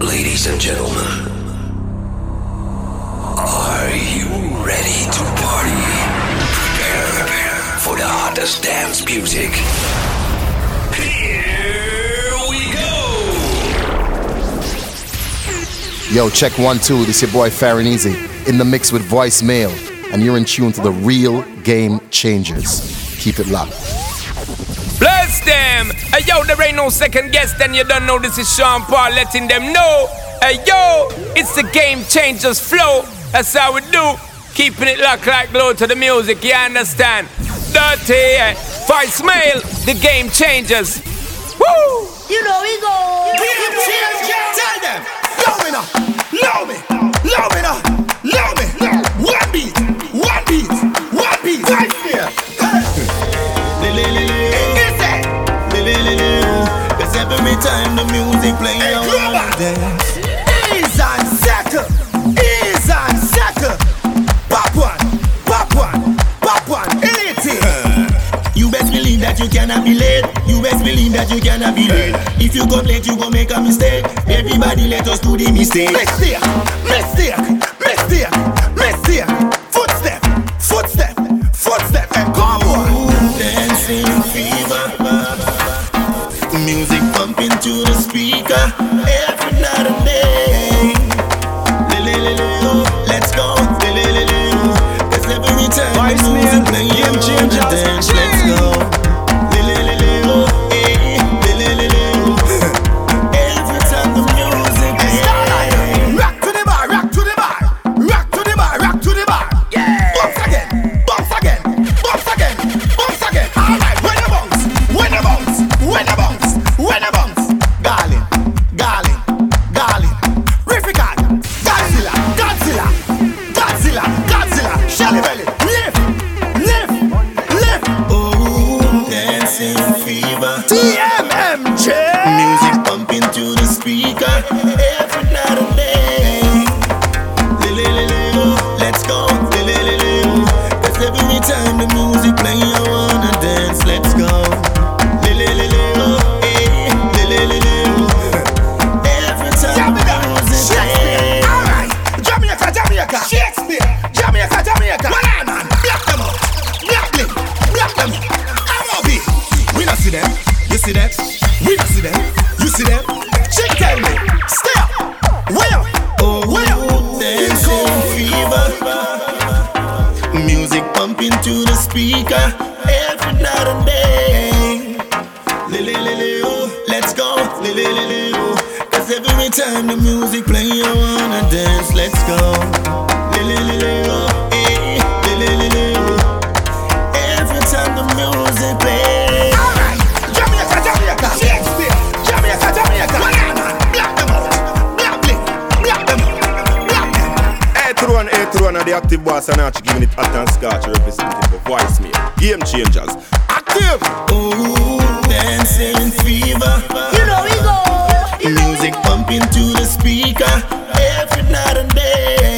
Ladies and gentlemen, are you ready to party? Prepare for the hottest dance music. Here we go! Yo, check one, two. This your boy Farron Easy in the mix with voicemail, and you're in tune to the real game changers. Keep it locked. Bless them! Hey yo, there ain't no second guess, then you don't know this is Sean Paul letting them know. Hey yo, it's the game changers flow. That's how we do. Keeping it locked like glue to the music, you understand? Dirty, eh? voicemail, the game changers. Woo! You know we go. Tell them, love me now, love me, love me now, love me. One beat, one beat, one beat. Right here. Every time the music play, Hey, I Grover. wanna dance. Ease and settle, ease and settle. Pop one, pop one, pop one. You best believe that you cannot be late. You best believe that you cannot be late. If you come late, you gon' make a mistake. Everybody let us do the mistake. Mistake, mistake, mistake, mistake. Speaker and hey, through and the active boss and Archie giving it hot and scotch representing for voicemail. Game changers. Active! Ooh, dancing fever. You know we go. Music pumping to the speaker every night and day.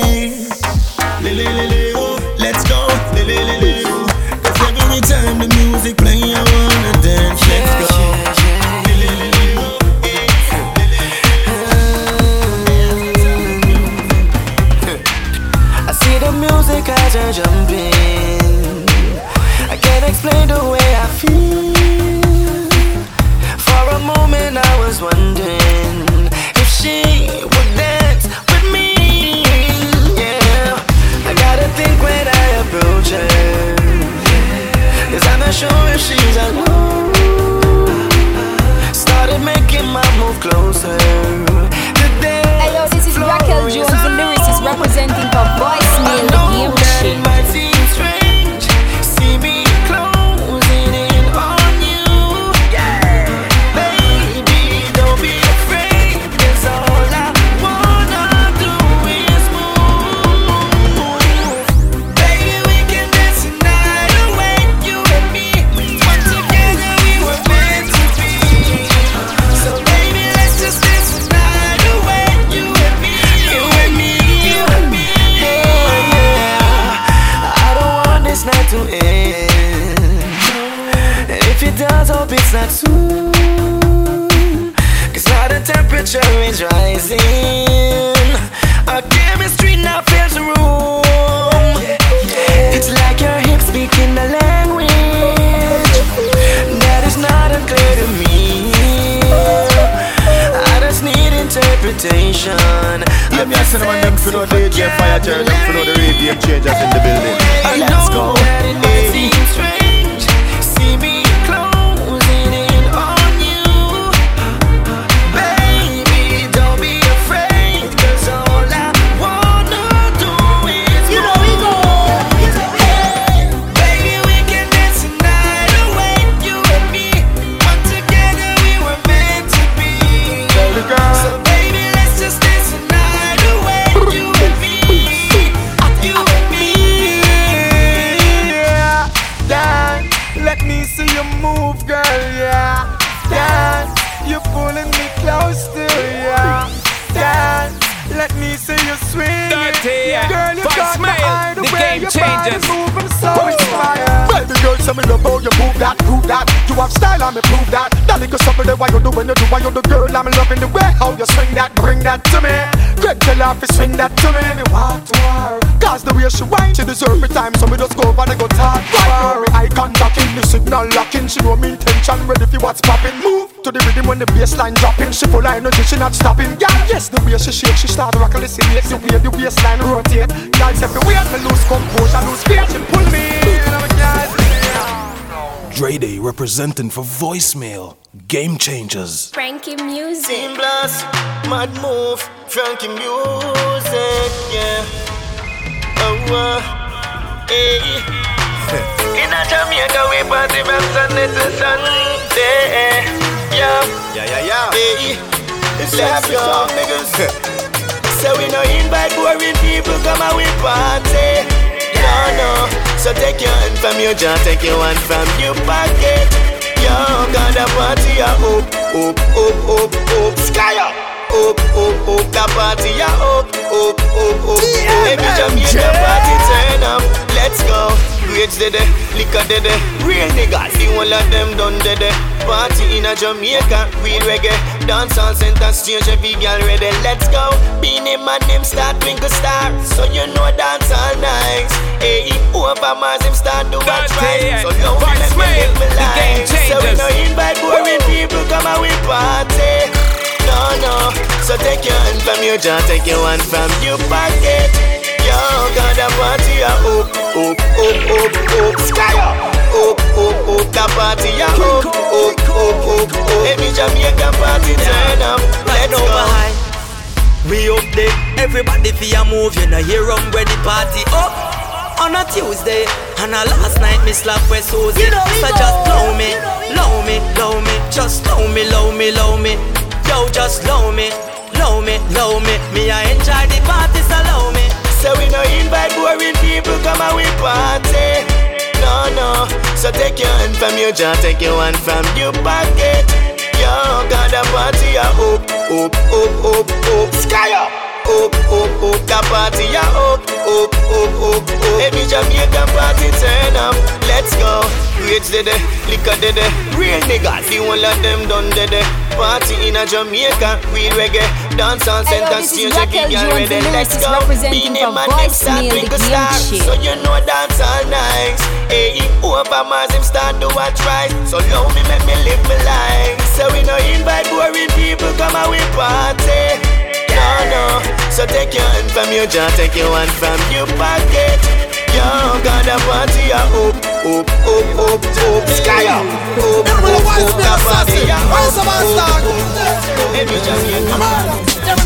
Sure if she's alone. Started making my move closer. Yo, this is Raquel Jones, the lyricist representing for voicemail, I shake, she start rocking the legs, the way the waistline rotate. Girls everywhere, me lose composure, lose fear, she pull me in, I'm a girl. Dre Day representing for voicemail. Game changers. Frankie music. Team Blast, Mad Move, Frankie Music, yeah. Oh, uh, hey. In a Jamaica, we party from Sunday to Sunday, yeah. Yeah, yeah, yeah. Hey, It's let's the song, niggas. So we no invite boring people, come and we party. No, no. So take your hand from your jaw, take your hand from your pocket. Yo, the party a up, up, up, up, up, sky up. Up, up, up, the party a up, up, up, up, up. Every Jamaica party turn up. Let's go. Grades it, liquor it. Real niggas, the whole of them done it. Party in a Jamaica, real reggae. Dance all center stage, every girl ready. Let's go. Beenie Man, name start twinkle star. So you know dance all nice. Hey, over Mars, him start do what's right. So don't let me live my life. So we no invite boring people, come and we party. No, no. So take your hand from your jaw, take your hand from your pocket. Yo, got the party a up, up, up, up, up, sky up, up, up, up, the party a up, oh, up, oh, up, oh, up, up. Every Jamaican party turn up, let's go. We up there, everybody feel move, you know, here on where the party up. On a Tuesday, and a last night me slap with Susie. You know so just love me, You love me, love me, just love me, love me, love me. Yo, just love me, love me, love me. Me I enjoy the party, so love me. So we no invite boring people, come and we party. No, no. So take your hand from your jaw, take your hand from your pocket. Yo, got the party a up, up, up, up, up, sky up. Up, up, up, the party a up, up, up, up, up. Every Jamaican party turn up, let's go. Did it, liquor it, real niggas, the whole of them done it. Party in a Jamaica, real reggae, dance on Hey, center is stage, every girl ready, the let's go. Beenie Man, them start twinkle star. So you know dance all night. Hey, over Mars, him start do what's right. So love me, make me live my life. So we no invite boring people, come and we party. No, no. So take your hand from your jaw, take your hand from your pocket. Yo, got the party a up, up, up, up, up, sky up, up, up, up, a up, up, up,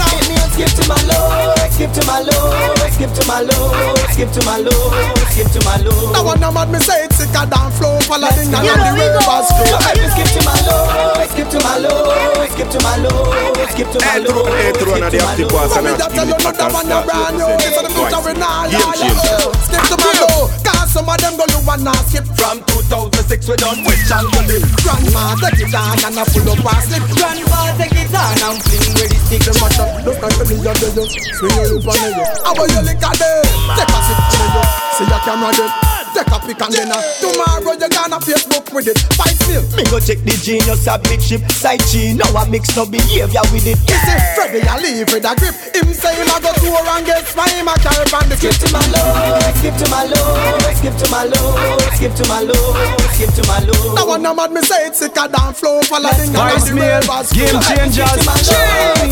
up. Skip to my low, skip to my low, skip to my low, skip to my low, skip to my low. Now one mad me say it's sicker than flow Paladin and You the know we go. rivers flow Let skip to my low, skip to my low, skip to my low, skip to my low. Hey, throw on the active boss and Me I'll just give tell you it not back that and one a start brand new the future we not Game lie. Skip to my low Cause some of them go look one now skip From 2006 we done with Changeling Grandma take it on and I pull up and slip. Grandpa take it on and fling with the stick. Them mash up, look like me a dead Swing your hip on me How about you lick at them? Take a sip from me See your camera them Take a pic and then uh, tomorrow you gonna Facebook with it. Five mil. Me go check the genius a big ship Side G, now I mix no behavior with it You see, Freddy I leave with a grip. Him say him a go tour and guess why him a carry on the Skip to my low, skip to my low, skip to my low, skip to my low, skip to my low. Now one mad me say it's sicker than flow. Follow the Voice mail, game changers.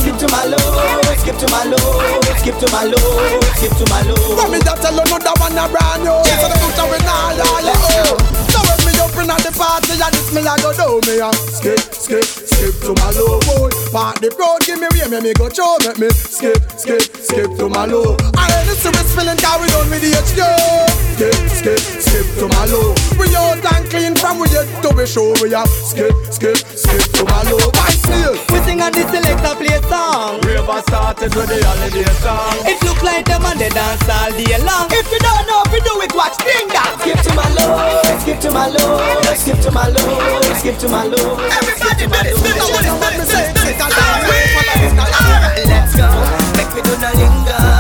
Skip to my low, skip to my low, skip to my low, skip to my low. But me just tell you no that one a brand new. So the future we nah yeah oh. So when me up the party, yeah this me a go do me a skip skip skip to my low boy. Park the road, give me way, me me go show, make me skip skip skip to my low. I ain't the serious feeling done with the HQ. Skip skip skip to my low. We out and clean from we head to we show we a skip skip skip to my low. Why still? We sing and the selector play song. River started with the holiday song. It look like them and they dance all day long. If you don't know if you do it, watch ding dong. Skip to my low, skip to my low, skip to my low, skip to my low. Everybody do this, this, this, this, this, this, Alright, let's go. Make me do the linger, then sweep.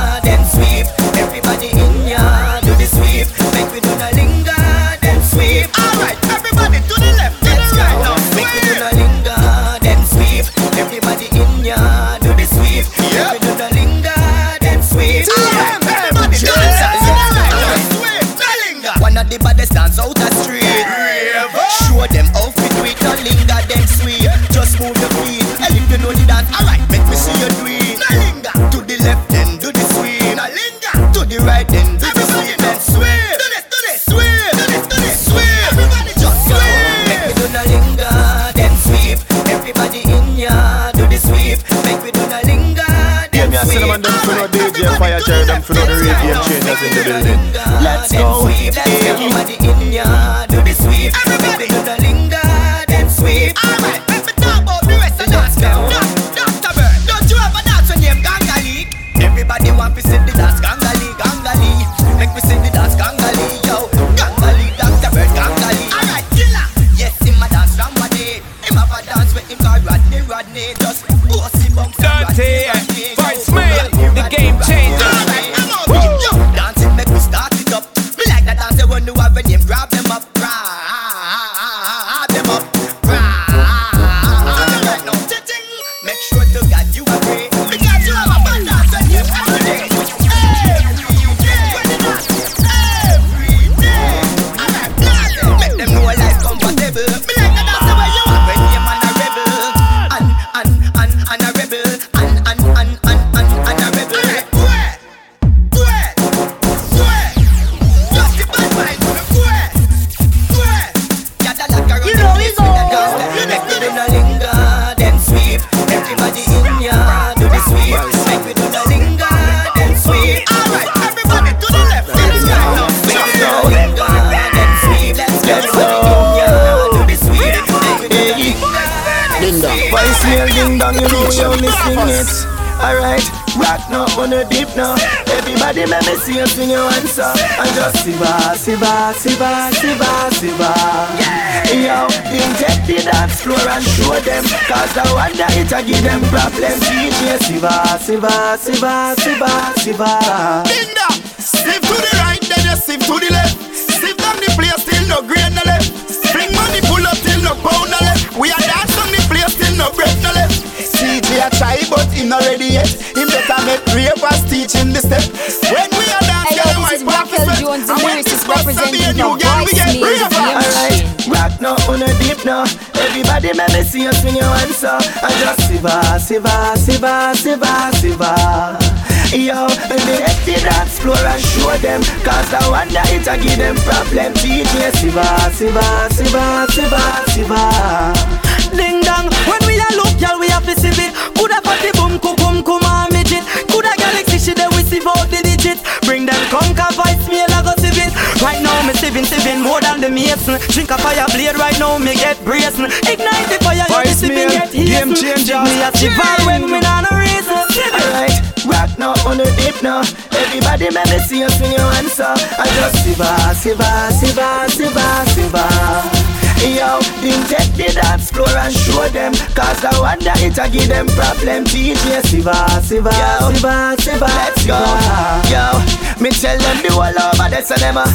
Dong, you know you only sing it. Alright, rock no on a deep now. Everybody let me see you sing your answer. And just siva, siva, siva, siva, siva. Yo, inject the dance floor and show them. Cause I wonder it a give them problem. DJ siva, siva, siva, siva, siva. Linda, sieve to the right, then you sieve to the left. Sieve down the place till no grain left. Spring money pull up till no pound left. We are dance on the place till no breath no left. CJ a try but him not ready yet. Him better make ravers teach him the step. When we are dance, Hey, yo, this is pop Raquel sweat. Jones, the And when lyricist this representing beer, the you girl, we voice get meal, the Alright, rock no on a deep now. Everybody let me see you swing your hands up. And just siva, siva, siva, siva, siva. Yo, let me hit the dance floor and show them. Cause I wonder it a give them problem. DJ siva, siva, siva, siva, siva. Mason. Drink a fire blade, right now, me get brazen. Ignite the fire, you sieving, mail, get hasten. game changer. Me a sieve when me not no reason. Alright, rock now on the deep now. Everybody let me see you swing your hands up. And just siva, siva, siva, siva, siva. Yo, take the dance floor and show them Cause I wonder it a give them problem DJ Siva, Siva, Siva, Siva Let's go Yo, me tell them the whole over there so them a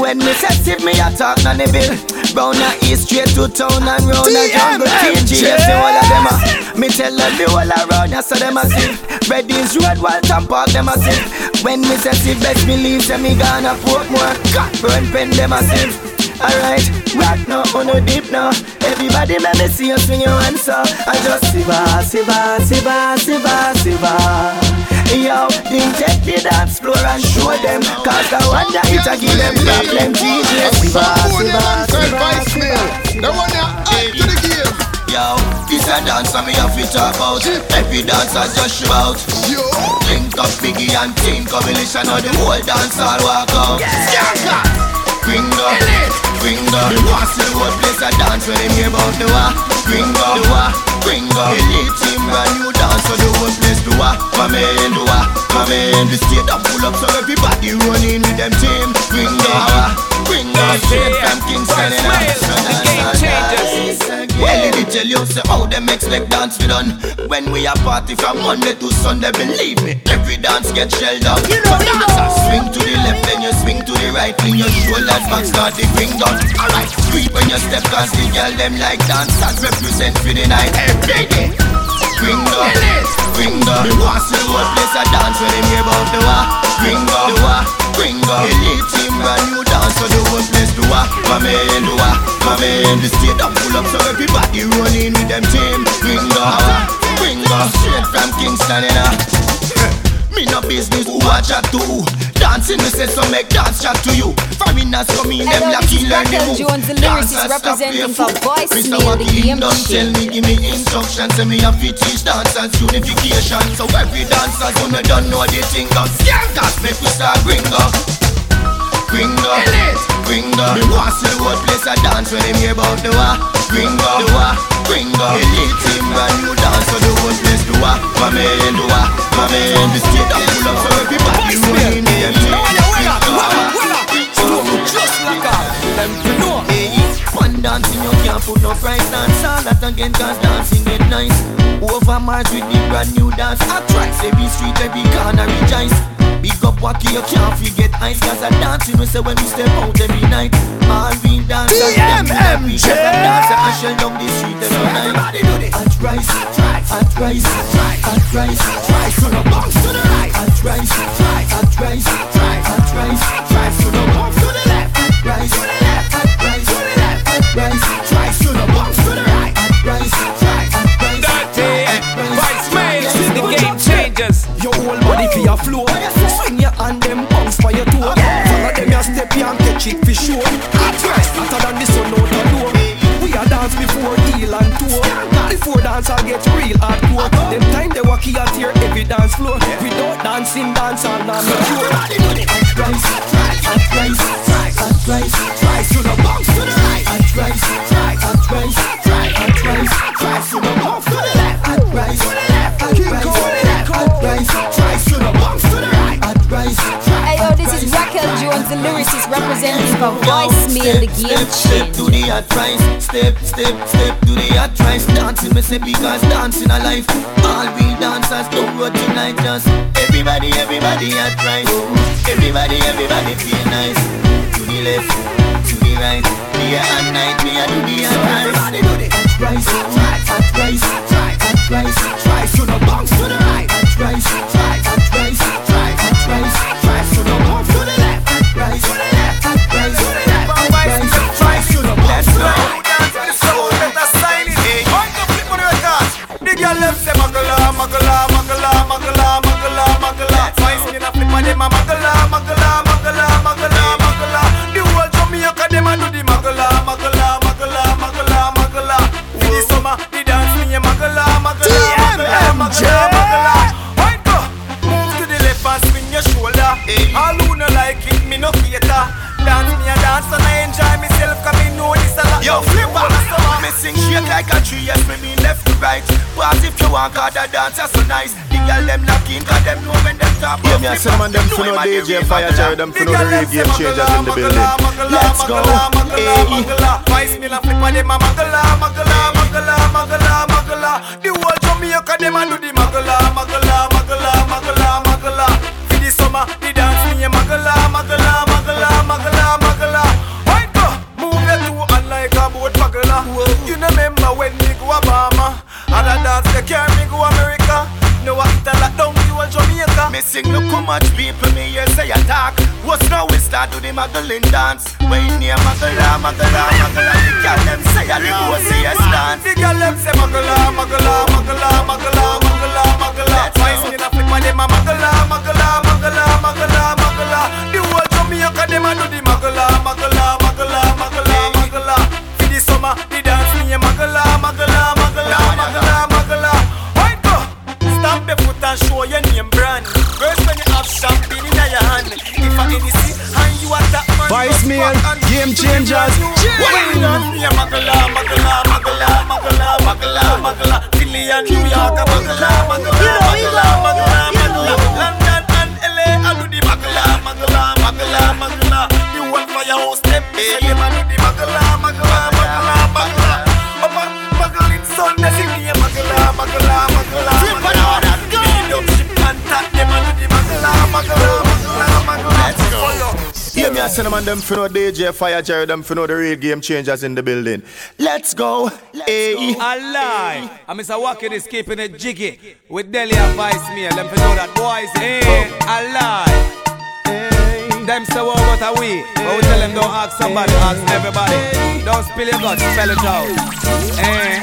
When me say Siv me a talk on the bill. Round the east straight to town and round the jungle. DJ the whole of them a Me tell them the whole around so them uh, a Siv Reddings Road, Walton Park them a Siv When me say Siv best believe say me gonna put more Cockburn pen them a Siv Alright, rock now, on no deep now. Everybody let me see you swing your hands up. I just siva, siva, siva, siva, siva. Yo, then take the dance floor and show them. Cause I wonder if I give them problem. Siva. The one that add to the game. Yo, this a dance that me have to talk about. Every dance I just shout. Yo, Link up Biggie and Team Combination of the whole dance all walk out. Skanka. Gringo, gringo The want see the whole place a dance when them hear about the war Gringo, the war, gringo team brand new dance so the whole place do war Come in, do come in The state a full up so everybody running with them team. Gringo, gringo Straight from Kingston and The game changes. well, me tell you, say how them expect dance be done. When we a party from Monday to Sunday, believe me, every dance get shelled out. You know, swing to the left, then you swing to the right. Clean your shoulders back, start the ring down. Alright, creep when you step, cause the girl them like dancers represent for the night. Every day. Gringo, gringo The. Want see the whole place a dance when them hear about the war. Gringo, the war, gringo Elite team brand new dance so the in The state a full up so everybody running with them team. Gringo, gringo Straight from Kingston, know. Me no business who a chat to. Dancing me say so make dance chat to you. Foreigners come in them lucky learn the move Jones, the Dancers stop representing for. Voicemail, Mr. the Joaquin game don't tell me give me instructions. Say me have to teach dancers unification. So every dancers me don't know the thing of Skankas make we start bring up Gringo, gringo. Me want see the whole place a dance when them hear about the war. Gringo, the war, gringo. Elite team brand new dance so the whole place do war. Come in, do war, come in The state a full so everybody running the empty Just like a them to know. One dancing you can't put no price Dance. All that again cause dancing get nice. Over Mars with the brand new dance. I try every street, every corner rejoice Big up Wacky, you can't forget ice Cause I dancing. We say when we step out every night All we dancers, them in every DMMJ. dancer I shell down the street every night Everybody do this. At rice, at rice, at Step to the hot price, step, step, step to the price. Dancing, me say because dancing a life. All real dancers don't road tonight, just everybody, everybody at price. Everybody, everybody feel nice. To the left, to the right, day and night, me a do the price. Everybody do the hot price, hot price, hot price, price to the bounce to the right. Hot them a magala, magala, magala, magala, magala. The whole Jamaica them a do the magala, magala, magala, magala, magala. In the summer, the dance me a magala, magala, magala, magala, magala. Wine go, move to the left and swing your shoulder. All who no like it, me no cater. Dance me a dance and I enjoy myself 'cause me know this a lot. Yo flipper, me sing shit like a tree, yes me mean left to right. Pass if you want, cause the dance is so nice. The girl them cause them know when them top. Yeah, me a cinnamon them for no DJ Fire Jerry, them for no the real game changers in the building. Let's go. Hey. Vice me la flip on them a magala, magala, magala, magala, magala. Me sing look how much people me hear say attack. What's now we start to the muggling dance? When near Magala, Magala, Magala, the girl them say a the a dance. The girl them say magala, magala, magala, magala, magala, magala. Vice me la flip on them a magala, magala, magala, magala, magala. The whole Jamaica them a do the magala, magala, champagne in your hand. If I and you are that man. Voicemail, Game Changers. Wine on me magala, magala, magala, magala, magala, magala. And New York magala, cinnamon them for no DJ Fire Jerry, them for no the real game changers in the building. Let's go. Hey. A lie. I'm Mr. Walking is keeping it jiggy with Delhi and Vice Mail. Them for know that boys, eh? A lie. Them say what about a we? But we tell them don't ask somebody, ask everybody. Don't spill your guts, spell it out. Eh?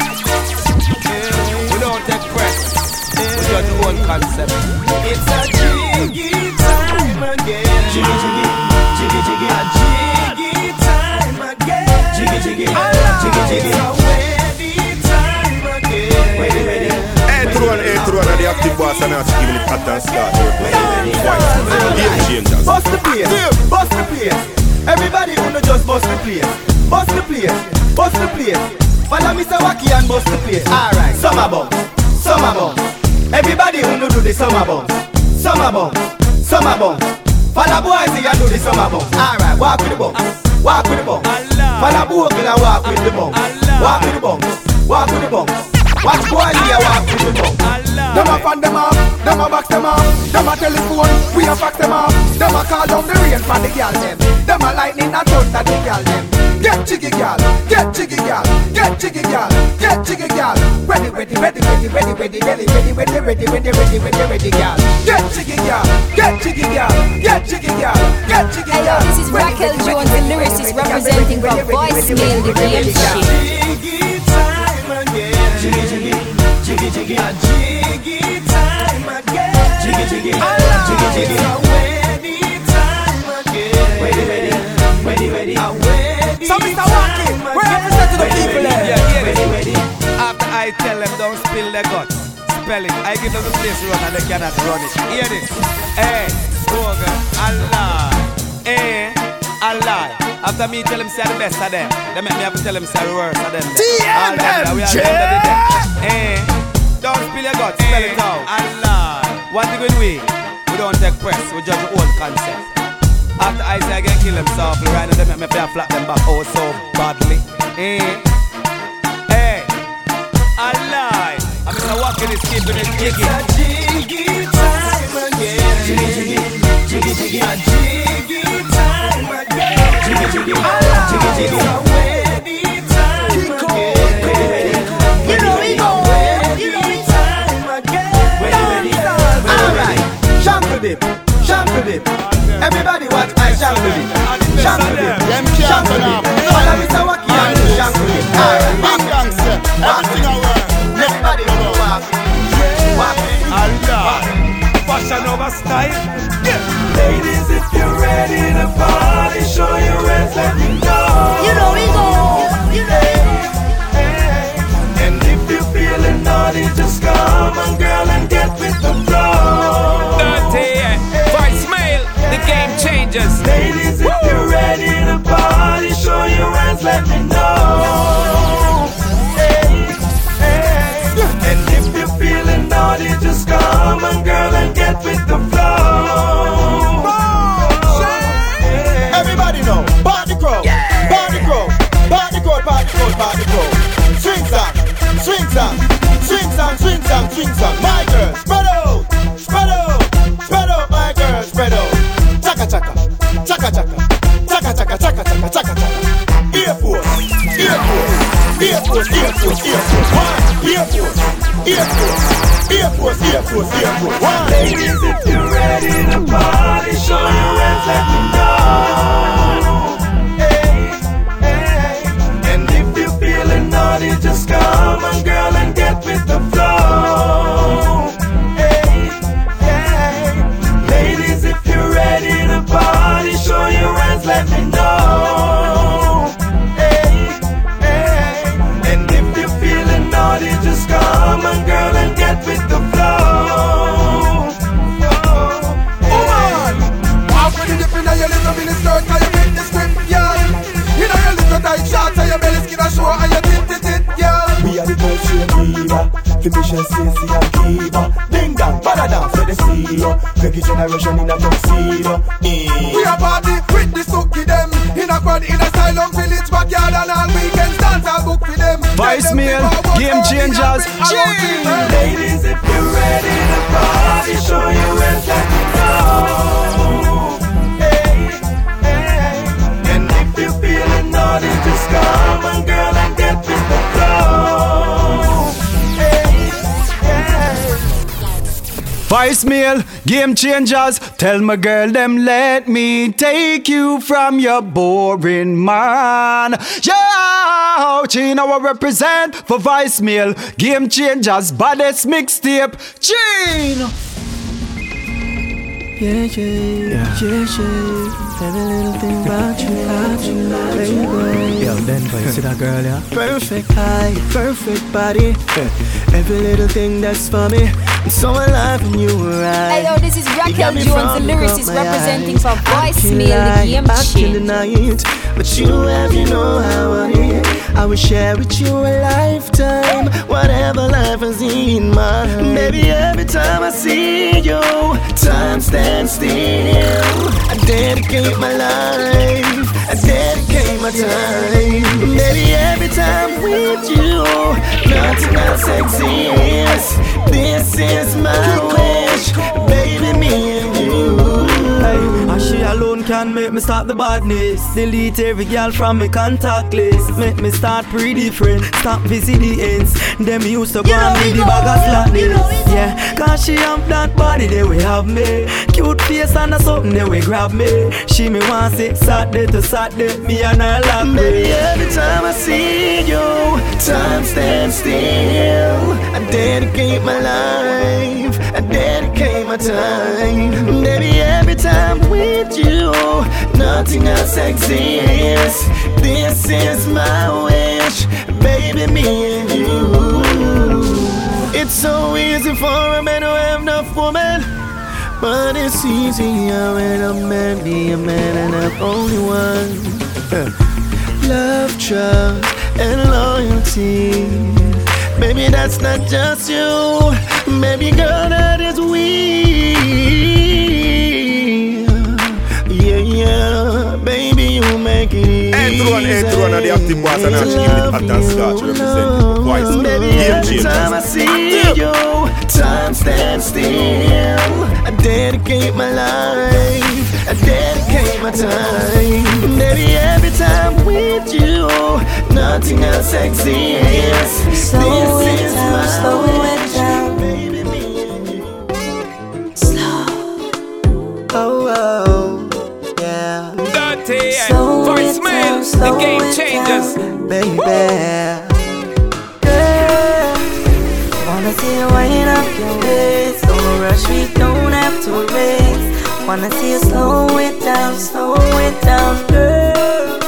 We don't take press. We judge the whole concept. It's a jiggy time again. Jiggy, jiggy, jiggy, jiggy, a jiggy time again. Jiggy, jiggy, jiggy, jiggy. It's a wedding time again. Ready, ready. Hey, through and hey, through and the active boss and now giving it hot and start. Game changers. Bust the place, bust the place. Everybody wanna just bust the place, bust the place, bust the place. Follow Mr. Wacky and bust the place. Alright, summer bombs, summer bombs. Everybody wanna do the summer bombs, summer bombs, summer bombs. Fala boys, you do this on my bum. Alright, walk with the bum. Walk with the bum. Fala boy, you walk with the bum. Walk with the bum. Walk with the bum. Watch boys here with the bombs. Them a fan them off, them a box them off, them a telephone, we a fax them off. Them a call down the rain for the girl them. Them a lightning a thunder the girl them. Get jiggy girl, get jiggy girl, get jiggy girl, get jiggy girl. Ready, ready, ready, ready, ready, ready, ready, ready, ready, ready, ready, ready, ready, ready, girl. Get jiggy girl, get jiggy girl, get jiggy girl, get jiggy girl. This is Raquel Jones, the lyricist representing for voicemail the game shit. Jiggy. Jiggy, jiggy, jiggy, jiggy, a jiggy time again. Jiggy, jiggy, jiggy, jiggy. A wedding time again. Ready, ready, ready, ready. A wedding So Mr. Wacky, we represent to the people there. Yeah, get it. Ready, ready. After I tell them don't spill their guts, spell it. I give them the place to run and they cannot run it. Hear this? Hey, slogan, Allah. Eh? Eh, Allah. After me tell them say the best of them, they make me have to tell them say the worst of them. All them that we are the end of the. Eh, don't spill your guts, spell it out. Allah. One thing with we, we don't take press, we judge the old concept. After I say I can kill softly, right now they make me feel flat them back oh so badly. Eh, Hey, I walk in this kid with this jiggy. It's a jiggy time again. Jiggy, jiggy, jiggy, jiggy. A jiggy time again. Jiggy, jiggy, jiggy, jiggy. It's a wedding time again. You know we go. You know we time again. Wedding, wedding, Alright, shuffle dip, shuffle dip. Everybody watch I shuffle dip. Shuffle dip, shuffle dip. Follow me to Waki and shuffle dip. Alright, back gangster. Everything away. Ladies, if you're ready to party, show your hands, let me know. You know we go. And if you're feeling naughty, just come on, girl, and get with the flow. The game. Ladies, if you're ready to party, show your hands, let me know. And get with the flow. Everybody know, party crowd, party crowd, party crowd, party crowd, party crowd. Swing song, swing song, swing song, swing song, swing song. My girl, spread out, spread out, spread out, my girl, spread out. Chaka chaka, chaka chaka, chaka chaka, chaka chaka, chaka chaka. Air Force, Air Force, Air Force, Air Force, Air Force. One, Air Force, Air Force, Air Force, Air Force, Air Force. One. Ladies, if you're ready to party, show your hands, let me know. Voicemail, Game Changers. Tell my girl them let me take you from your boring man. Yo, Chino will represent for Voicemail, Game Changers, baddest mixtape. Chino. Yeah, yeah, yeah, yeah. Every little thing about you, about you, baby. Yo, Denver, you see that girl, yeah? Perfect height, perfect body. Every little thing that's for me. I'm so alive when you were right. Hey yo, this is Raquel Jones, the lyricist representing for I Voice can Mail, the game back in the night, but you have, you know how I need. I will share with you a lifetime, whatever life has in mind. Baby, every time I see you, time stands still. I dedicate my life, I dedicate my time. Baby, every time with you, nothing else exists. This is my wish, alone can make me stop the badness. Delete every girl from me contact list. Make me start pretty friend. Stop visit the ends. Them used to go and me the bag of slackness. Yeah, cause she have that body, they will have me. Cute face and a something they will grab me. She me want say Saturday to Saturday, me and her lock Baby, me. every time I see you, time stands still. I dedicate my life, I dedicate my time. Baby, every time with you, nothing else exists. This is my wish, baby, me and you. It's so easy for a man who have enough woman. But it's easier when a man be a man and have only one. Love, trust, and loyalty. Baby, that's not just you. Baby girl, that is we. Yeah, yeah. Baby, you make it easy. Through and through and the active boss and actually give it and scotch representing for voice. Baby, Game every time I see you, time stands still. I dedicate my life, I dedicate my time. Baby, every time with you, nothing else exists. Slow this it is down, my slow it down. Baby, me and you. Oh, oh, yeah. Dirty, Slow it voice mail, down, the slow game it down, baby. Girl, wanna see you wind up your waist. Don't rush, we don't have to race. Wanna see you slow it down, slow it down, girl.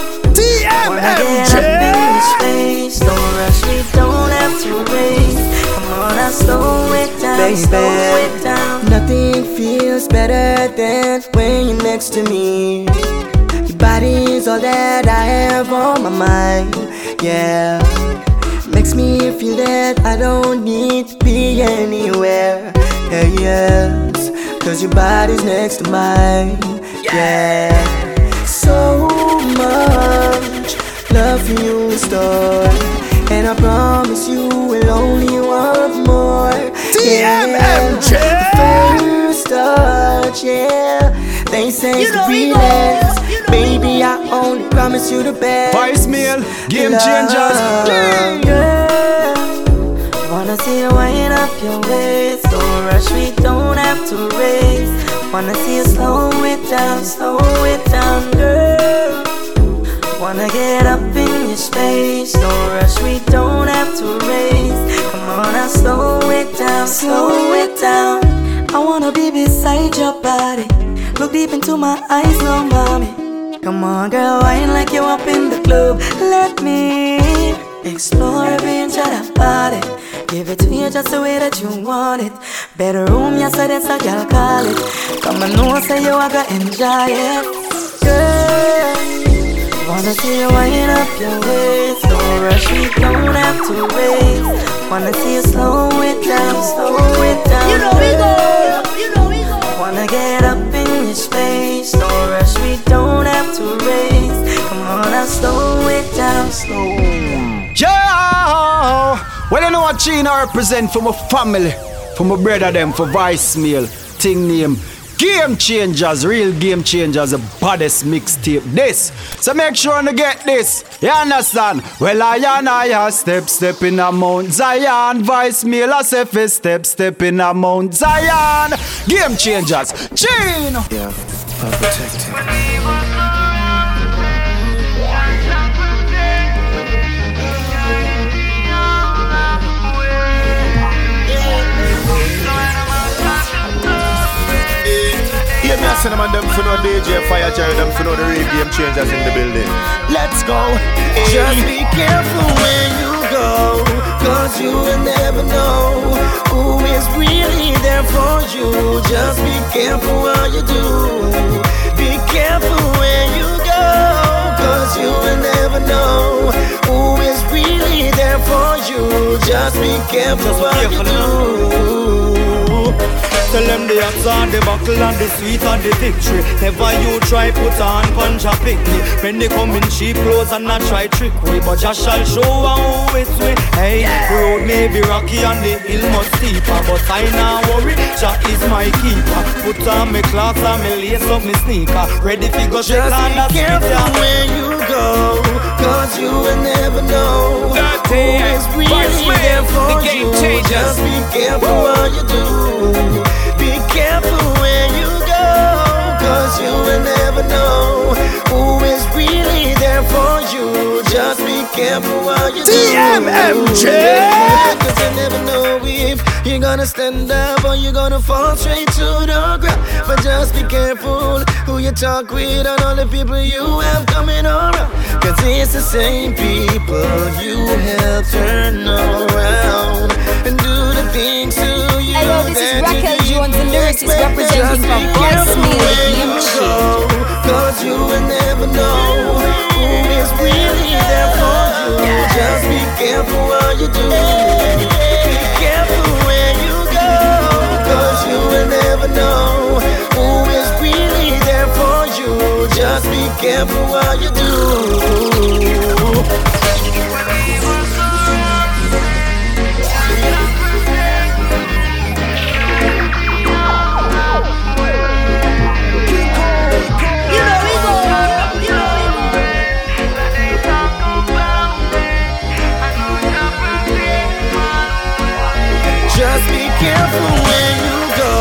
Wanna get up in your space. Don't rush, we don't have to race. Come on, now slow it down, slow it down. Nothing feels better than when you're next to me. Your body is all that I have on my mind. Yeah. Makes me feel that I don't need to be anywhere. Yeah, yes. Cause your body's next to mine. Yeah. So much love for you in store. And I promise you will only want more. TMMG. Yeah. First touch, yeah. They say it's the realest. Baby, I only promise you the best. Voicemail, game Love. changers. Girl, wanna see you wind up your waist. Don't rush, we don't have to race. Wanna see you slow it down, slow it down, girl. Wanna get up in your space. Don't rush, we don't have to race. Come on, now slow it down, slow it down. I wanna be beside your body. Look deep into my eyes, no mommy. Come on, girl, wine like you up in the club. Let me explore every inch of that body. Give it to you just the way that you want it. Better room, yes, so that's how y'all call it. Come on, know, say you, I got enjoy it. Girl, wanna see you wind up your waist. Don't rush, we don't have to race. Wanna see you slow it down, slow it down. You know we go, you know we go. Wanna get up in your space. Don't rush, we don't have to race. Come on, now slow it down, slow. Yeah! Well, you know what Chino represent for my family, for my brother them, for voicemail, thing name. Game changers, real game changers, the baddest mixtape. This, so make sure to get this. You understand? Well, I and I step, step in a Mount Zion. Voicemail, I say fi step, step in a Mount Zion. Game changers, Chino. Yeah, protect him. Yeah, me a send them for no DJ Fire Jerry, them for no the real game changers in the building. Let's go. Just be careful when you go. Cause you will never know who is really there for you. Just be careful what you do. Be careful when you go. Cause you will never know who is really there for you. Just be careful what you do. Tell them the hats and the buckle and the sweet and the victory. Never you try put on punch a picnic. When they come in cheap clothes and not try trick way, but just shall show how it's way. Hey, the road may be rocky and the hill much steeper, but I not worry. Jah is my keeper. Put on my clocks and me lace up me sneaker. Ready fi go check Just on be that careful street, when you go, cause you will never know who is really there for the game you. Just be careful what you do. Be careful when you go, cause you will never know who is really there for you. Just be careful what you do. TMMG. Cause you never know if you're gonna stand up or you're gonna fall straight to the ground. But just be careful who you talk with and all the people you have coming around. Cause it's the same people you help turn around and do the to you. Hey, this is Raquel Jones, the lyricist representing from be careful Voicemail, when Game you Change. go, Cause you will never know who is really there for you. Just be careful what you do. Be careful when you go. Cause you will never know who is really there for you. Just be careful what you do. Careful when you go,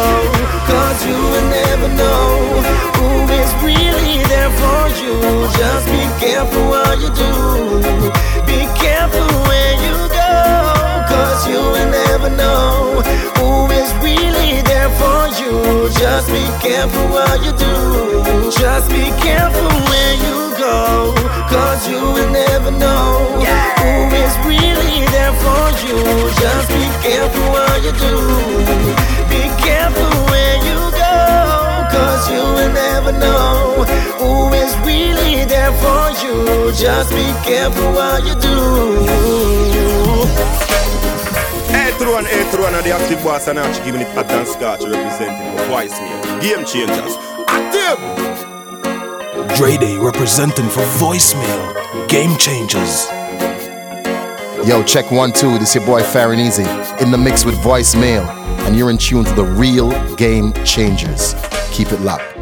cause you will never know who is really there for you. Just be careful what you do. Be careful when you go, cause you will never know who is really there for you. Just be careful what you do. Just be careful when you go, cause you will never know who is really for you. Just be careful what you do. Be careful when you go, cause you will never know who is really there for you. Just be careful what you do. Hey, A through and A through and the active boss and Archie giving it hot and scotch representing the voice me. Game changers. Active! Dre Day representing for voicemail. Game changers. Yo, check one, two. This your boy Farron Easy in the mix with voicemail, and you're in tune to the real game changers. Keep it locked.